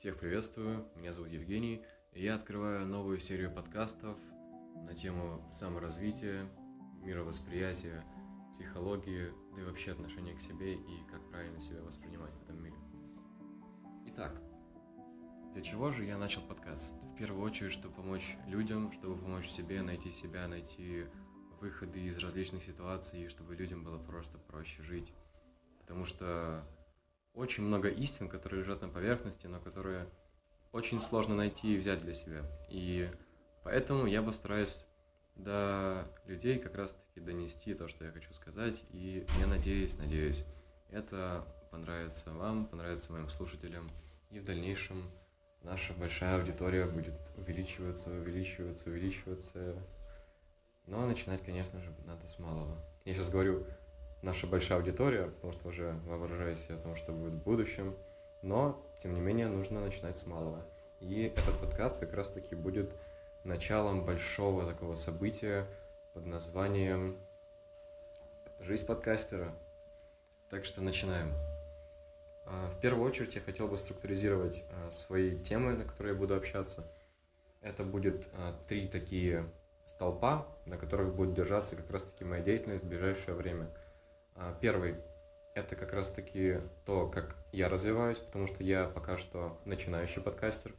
Всех приветствую, меня зовут Евгений, и я открываю новую серию подкастов на тему саморазвития, мировосприятия, психологии, да и вообще отношения к себе и как правильно себя воспринимать в этом мире. Итак, для чего же я начал подкаст? В первую очередь, чтобы помочь людям, чтобы помочь себе найти себя, найти выходы из различных ситуаций, чтобы людям было просто проще жить. Потому что очень много истин, которые лежат на поверхности, но которые очень сложно найти и взять для себя. И поэтому я постараюсь до людей как раз-таки донести то, что я хочу сказать. И я надеюсь, надеюсь, это понравится вам, понравится моим слушателям. И в дальнейшем наша большая аудитория будет увеличиваться, увеличиваться, увеличиваться. Но начинать, конечно же, надо с малого. Я сейчас говорю наша большая аудитория, потому что уже воображаюсь о том, что будет в будущем. Но, тем не менее, нужно начинать с малого. И этот подкаст как раз-таки будет началом большого такого события под названием «Жизнь подкастера». Так что начинаем. А, в первую очередь я хотел бы структуризировать а, свои темы, на которые я буду общаться. Это будет а, три такие столпа, на которых будет держаться как раз-таки моя деятельность в ближайшее время – первый – это как раз-таки то, как я развиваюсь, потому что я пока что начинающий подкастер.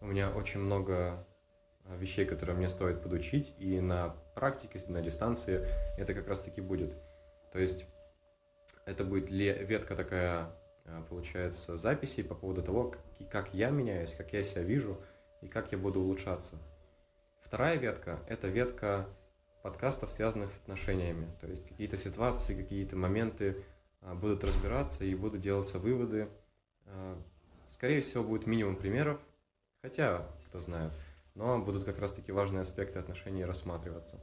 У меня очень много а, вещей, которые мне стоит подучить, и на практике, на дистанции это как раз-таки будет. То есть это будет ветка такая, а, получается, записей по поводу того, как я меняюсь, как я себя вижу и как я буду улучшаться. Вторая ветка – это ветка подкастов, связанных с отношениями. То есть какие-то ситуации, какие-то моменты а, будут разбираться и будут делаться выводы. А, скорее всего, будет минимум примеров, хотя, кто знает, но будут как раз-таки важные аспекты отношений рассматриваться.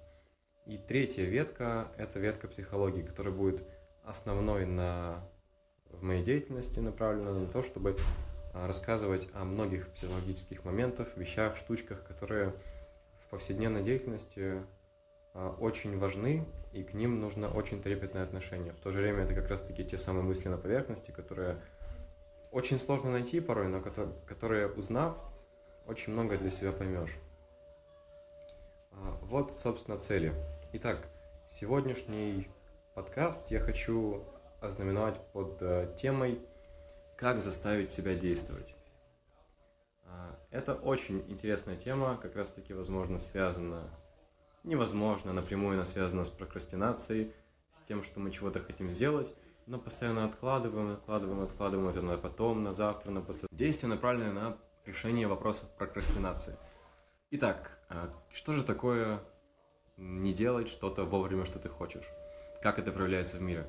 И третья ветка – это ветка психологии, которая будет основной на, в моей деятельности, направлена на то, чтобы а, рассказывать о многих психологических моментах, вещах, штучках, которые в повседневной деятельности очень важны, и к ним нужно очень трепетное отношение. В то же время это как раз-таки те самые мысли на поверхности, которые очень сложно найти порой, но которые, узнав, очень много для себя поймешь. А, вот, собственно, цели. Итак, сегодняшний подкаст я хочу ознаменовать под э, темой «Как заставить себя действовать». А, это очень интересная тема, как раз-таки, возможно, связана невозможно, напрямую она связана с прокрастинацией, с тем, что мы чего-то хотим сделать, но постоянно откладываем, откладываем, откладываем это на потом, на завтра, на после. Действие направленное на решение вопросов прокрастинации. Итак, а, что же такое не делать что-то вовремя, что ты хочешь? Как это проявляется в мире?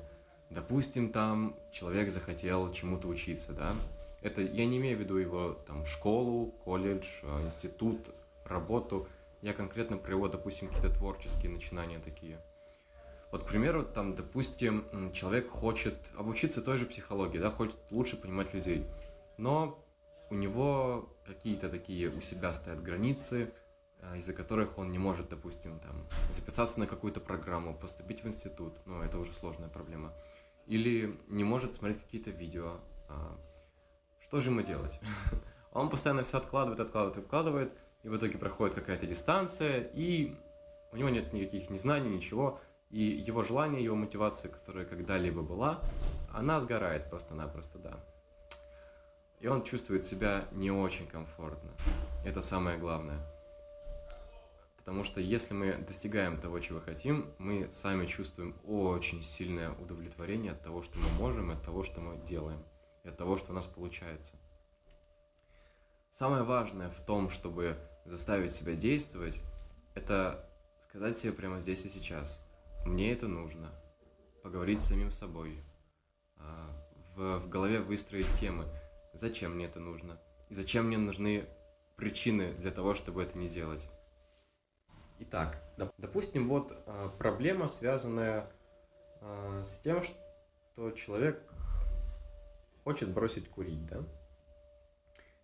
Допустим, там человек захотел чему-то учиться, да? Это я не имею в виду его там школу, колледж, а, институт, работу – я конкретно про его, допустим, какие-то творческие начинания такие. Вот, к примеру, там, допустим, человек хочет обучиться той же психологии, да, хочет лучше понимать людей, но у него какие-то такие у себя стоят границы, а, из-за которых он не может, допустим, там, записаться на какую-то программу, поступить в институт, ну, это уже сложная проблема, или не может смотреть какие-то видео. А, что же ему делать? Он постоянно все откладывает, откладывает, откладывает, и в итоге проходит какая-то дистанция, и у него нет никаких ни знаний, ничего, и его желание, его мотивация, которая когда-либо была, она сгорает просто-напросто, да. И он чувствует себя не очень комфортно. Это самое главное. Потому что если мы достигаем того, чего хотим, мы сами чувствуем очень сильное удовлетворение от того, что мы можем, от того, что мы делаем, и от того, что у нас получается. Самое важное в том, чтобы заставить себя действовать, это сказать себе прямо здесь и сейчас. Мне это нужно. Поговорить с самим собой. А, в, в голове выстроить темы. Зачем мне это нужно? И зачем мне нужны причины для того, чтобы это не делать? Итак, допустим, вот а, проблема, связанная а, с тем, что человек хочет бросить курить, да?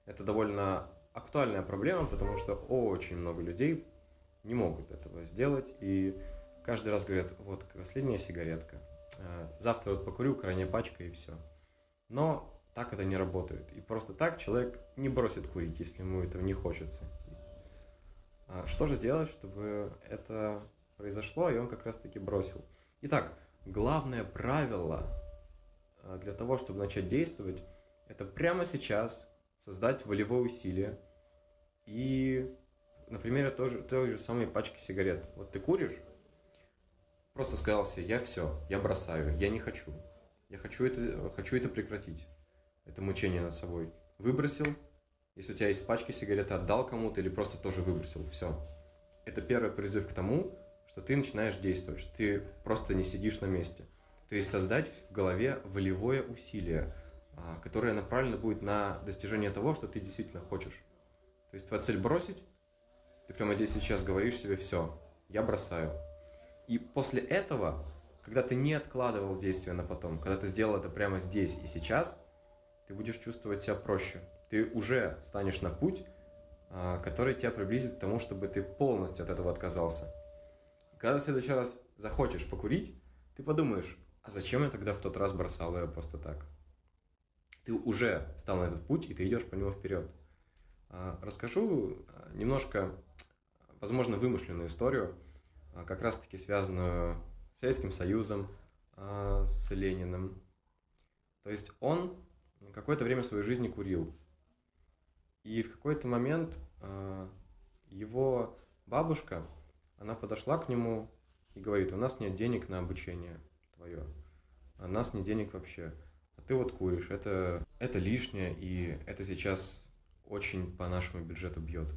Это довольно актуальная проблема, потому что очень много людей не могут этого сделать, и каждый раз говорят, вот последняя сигаретка, э, завтра вот покурю, крайняя пачка и все. Но так это не работает. И просто так человек не бросит курить, если ему этого не хочется. А что же сделать, чтобы это произошло, и он как раз-таки бросил? Итак, главное правило а, для того, чтобы начать действовать, это прямо сейчас создать волевое усилие и, например, той же, той же самой пачки сигарет. Вот ты куришь, просто сказал себе, я все, я бросаю, я не хочу. Я хочу это, хочу это прекратить, это мучение над собой. Выбросил, если у тебя есть пачки сигарет, отдал кому-то или просто тоже выбросил, все. Это первый призыв к тому, что ты начинаешь действовать, что ты просто не сидишь на месте. То есть создать в голове волевое усилие, а, которое направлено будет на достижение того, что ты действительно хочешь. То есть твоя цель бросить, ты прямо здесь сейчас говоришь себе все, я бросаю. И после этого, когда ты не откладывал действия на потом, когда ты сделал это прямо здесь и сейчас, ты будешь чувствовать себя проще. Ты уже станешь на путь, а, который тебя приблизит к тому, чтобы ты полностью от этого отказался. Когда в следующий раз захочешь покурить, ты подумаешь, а зачем я тогда в тот раз бросал ее просто так? Ты уже стал на этот путь, и ты идешь по нему вперед. А, расскажу а, немножко, возможно, вымышленную историю, а, как раз-таки связанную с Советским Союзом, с Лениным. То есть он какое-то время своей жизни курил. И в какой-то момент его бабушка, она подошла к нему и говорит, у нас нет денег на обучение твое. А нас нет денег вообще. Ты вот куришь. Это, это лишнее, и это сейчас очень по нашему бюджету бьет.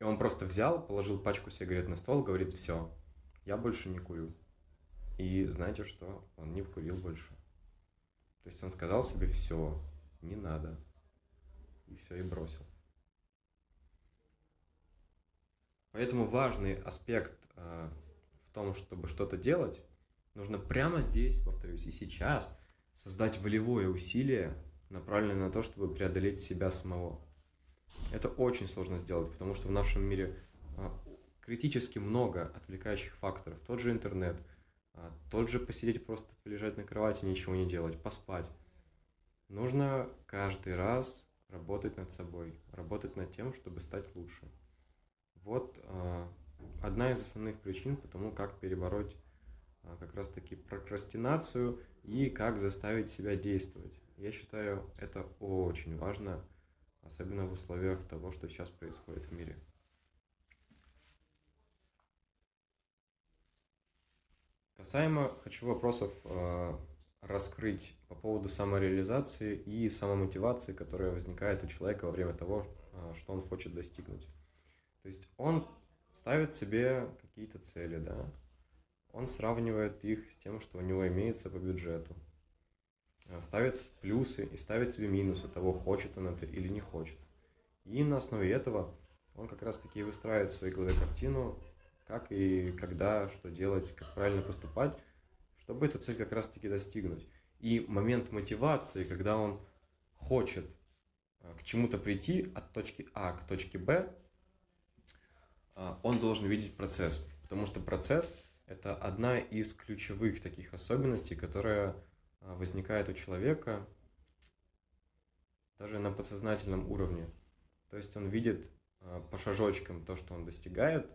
И он просто взял, положил пачку сигарет на стол, говорит, все, я больше не курю. И знаете что? Он не курил больше. То есть он сказал себе, все, не надо. И все, и бросил. Поэтому важный аспект э, в том, чтобы что-то делать, Нужно прямо здесь, повторюсь, и сейчас создать волевое усилие, направленное на то, чтобы преодолеть себя самого. Это очень сложно сделать, потому что в нашем мире а, критически много отвлекающих факторов. Тот же интернет, а, тот же посидеть просто, полежать на кровати, ничего не делать, поспать. Нужно каждый раз работать над собой, работать над тем, чтобы стать лучше. Вот а, одна из основных причин, потому как перебороть как раз-таки прокрастинацию и как заставить себя действовать. Я считаю, это очень важно, особенно в условиях того, что сейчас происходит в мире. Касаемо хочу вопросов э, раскрыть по поводу самореализации и самомотивации, которая возникает у человека во время того, э, что он хочет достигнуть. То есть он ставит себе какие-то цели, да, он сравнивает их с тем, что у него имеется по бюджету. Э, ставит плюсы и ставит себе минусы того, хочет он это или не хочет. И на основе этого он как раз-таки выстраивает в своей голове картину, как и когда, что делать, как правильно поступать, чтобы эту цель как раз-таки достигнуть. И момент мотивации, когда он хочет э, к чему-то прийти от точки А к точке Б, э, он должен видеть процесс. Потому что процесс – это одна из ключевых таких особенностей, которая а, возникает у человека даже на подсознательном уровне. То есть он видит а, по шажочкам то, что он достигает,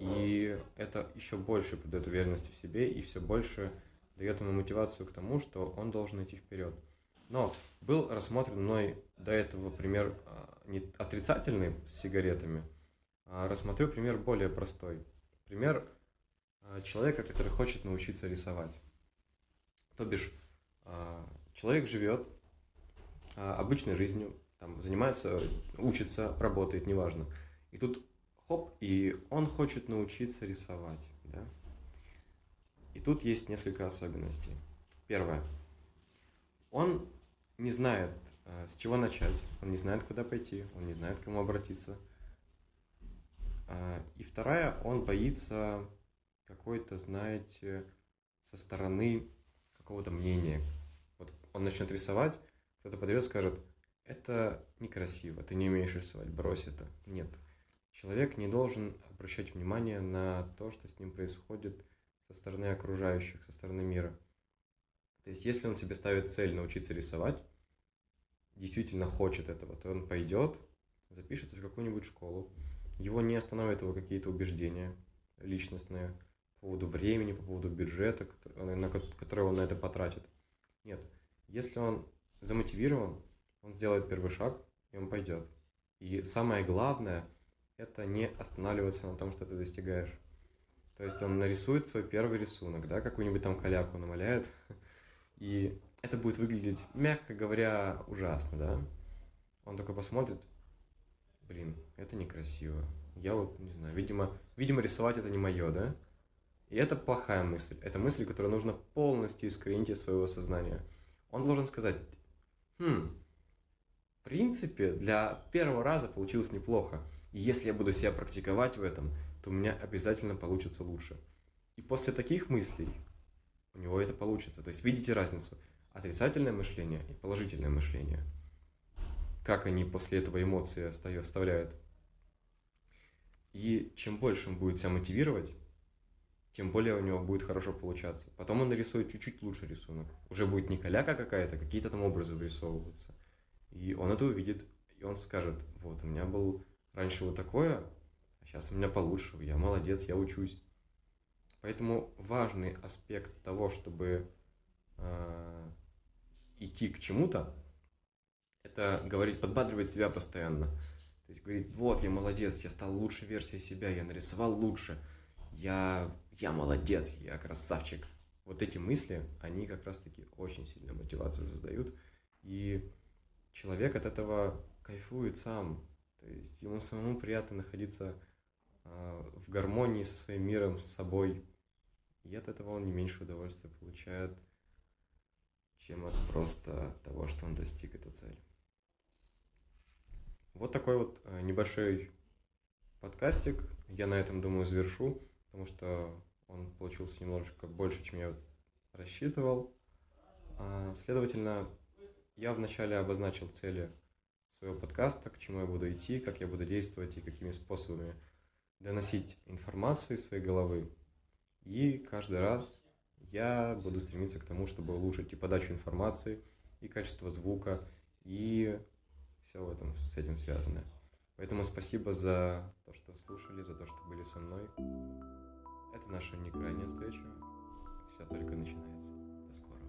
и это еще больше придает уверенности в себе и все больше дает ему мотивацию к тому, что он должен идти вперед. Но был рассмотрен мной до этого пример а, не отрицательный с сигаретами, рассмотрю пример более простой. Пример человека, который хочет научиться рисовать. То бишь, а, человек живет а, обычной жизнью, там, занимается, учится, работает, неважно. И тут хоп, и он хочет научиться рисовать. Да? И тут есть несколько особенностей. Первое. Он не знает, с чего начать, он не знает, куда пойти, он не знает, к кому обратиться. И вторая, он боится какой-то, знаете, со стороны какого-то мнения. Вот он начнет рисовать, кто-то подойдет скажет, это некрасиво, ты не умеешь рисовать, брось это. Нет. Человек не должен обращать внимание на то, что с ним происходит со стороны окружающих, со стороны мира. То есть, если он себе ставит цель научиться рисовать, действительно хочет этого, то он пойдет, запишется в какую-нибудь школу. Его не остановят его какие-то убеждения личностные поводу времени, по поводу бюджета, на который он на это потратит. Нет. Если он замотивирован, он сделает первый шаг, и он пойдет. И самое главное – это не останавливаться на том, что ты достигаешь. То есть он нарисует свой первый рисунок, да, какую-нибудь там каляку намаляет, и это будет выглядеть, мягко говоря, ужасно, да. Он только посмотрит, блин, это некрасиво. Я вот, не знаю, видимо, видимо рисовать это не мое, да? И это плохая мысль. Это мысль, которую нужно полностью искоренить из своего сознания. Он должен сказать, хм, в принципе, для первого раза получилось неплохо. И если я буду себя практиковать в этом, то у меня обязательно получится лучше. И после таких мыслей у него это получится. То есть видите разницу? Отрицательное мышление и положительное мышление. Как они после этого эмоции оставляют. И чем больше он будет себя мотивировать, тем более у него будет хорошо получаться. Потом он нарисует чуть-чуть лучше рисунок. Уже будет не каляка какая-то, какие-то там образы вырисовываться. И он это увидит, и он скажет, вот, у меня был раньше вот такое, а сейчас у меня получше, я молодец, я учусь. Поэтому важный аспект того, чтобы э, идти к чему-то, это говорить, подбадривать себя постоянно. То есть говорить, вот, я молодец, я стал лучшей версией себя, я нарисовал лучше, я, я молодец, я красавчик. Вот эти мысли, они как раз-таки очень сильно мотивацию создают. И человек от этого кайфует сам. То есть ему самому приятно находиться э, в гармонии со своим миром, с собой. И от этого он не меньше удовольствия получает, чем от просто того, что он достиг эту цель. Вот такой вот э, небольшой подкастик. Я на этом, думаю, завершу, потому что он получился немножечко больше, чем я рассчитывал. А, следовательно, я вначале обозначил цели своего подкаста, к чему я буду идти, как я буду действовать и какими способами доносить информацию из своей головы. И каждый раз я буду стремиться к тому, чтобы улучшить и подачу информации, и качество звука, и все в этом, с этим связано. Поэтому спасибо за то, что слушали, за то, что были со мной. Это наша не крайняя встреча. Все только начинается. До скорого.